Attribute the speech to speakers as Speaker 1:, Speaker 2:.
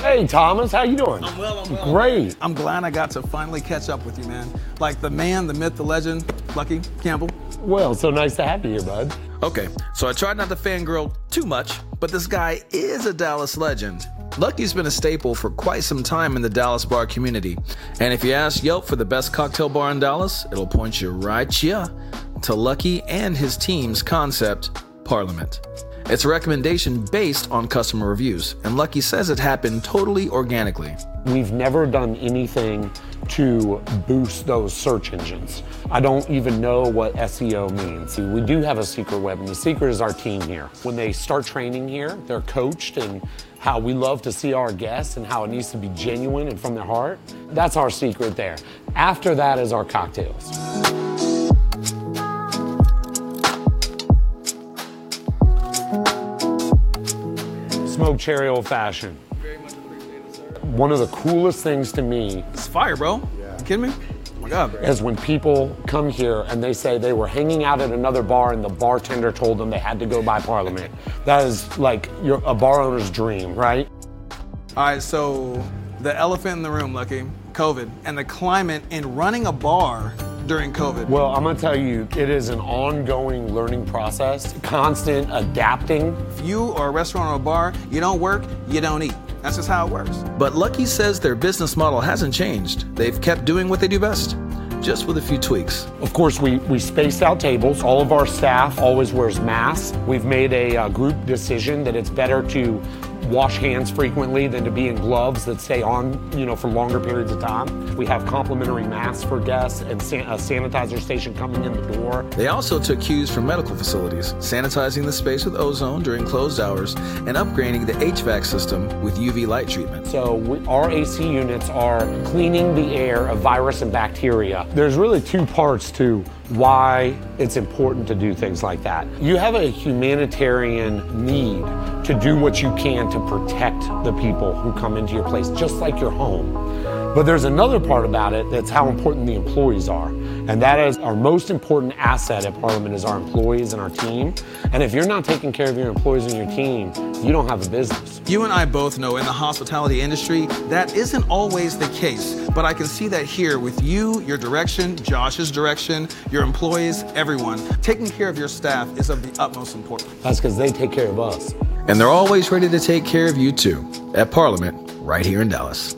Speaker 1: Hey, Thomas, how you doing?
Speaker 2: I'm well, I'm well.
Speaker 1: Great.
Speaker 2: I'm glad I got to finally catch up with you, man. Like the man, the myth, the legend, Lucky Campbell.
Speaker 1: Well, so nice to have you here, bud.
Speaker 3: Okay, so I tried not to fangirl too much, but this guy is a Dallas legend. Lucky's been a staple for quite some time in the Dallas bar community. And if you ask Yelp for the best cocktail bar in Dallas, it'll point you right here to Lucky and his team's concept, Parliament. It's a recommendation based on customer reviews, and Lucky says it happened totally organically.
Speaker 1: We've never done anything to boost those search engines. I don't even know what SEO means. See, we do have a secret web, and the secret is our team here. When they start training here, they're coached and how we love to see our guests and how it needs to be genuine and from their heart. That's our secret there. After that is our cocktails. Smoked cherry old fashioned.
Speaker 2: Very much appreciated, sir.
Speaker 1: One of the coolest things to me
Speaker 2: It's fire, bro. Yeah. You kidding me? Oh my God.
Speaker 1: is when people come here and they say they were hanging out at another bar and the bartender told them they had to go by Parliament. That is like your, a bar owner's dream, right?
Speaker 2: All right, so the elephant in the room, Lucky, COVID, and the climate in running a bar during COVID.
Speaker 1: Well, I'm gonna tell you, it is an ongoing learning process, constant adapting.
Speaker 2: If you are a restaurant or a bar, you don't work, you don't eat. That's just how it works.
Speaker 3: But Lucky says their business model hasn't changed. They've kept doing what they do best, just with a few tweaks.
Speaker 1: Of course, we, we spaced out tables. All of our staff always wears masks. We've made a uh, group decision that it's better to wash hands frequently than to be in gloves that stay on, you know, for longer periods of time. We have complimentary masks for guests and san- a sanitizer station coming in the door.
Speaker 3: They also took cues from medical facilities, sanitizing the space with ozone during closed hours and upgrading the HVAC system with UV light treatment.
Speaker 1: So we, our AC units are cleaning the air of virus and bacteria. There's really two parts to why it's important to do things like that. You have a humanitarian need to do what you can to protect the people who come into your place, just like your home. But there's another part about it that's how important the employees are. And that is our most important asset at Parliament is our employees and our team. And if you're not taking care of your employees and your team, you don't have a business.
Speaker 2: You and I both know in the hospitality industry that isn't always the case, but I can see that here with you, your direction, Josh's direction, your employees, everyone. Taking care of your staff is of the utmost importance.
Speaker 1: That's because they take care of us.
Speaker 3: And they're always ready to take care of you too, at Parliament, right here in Dallas.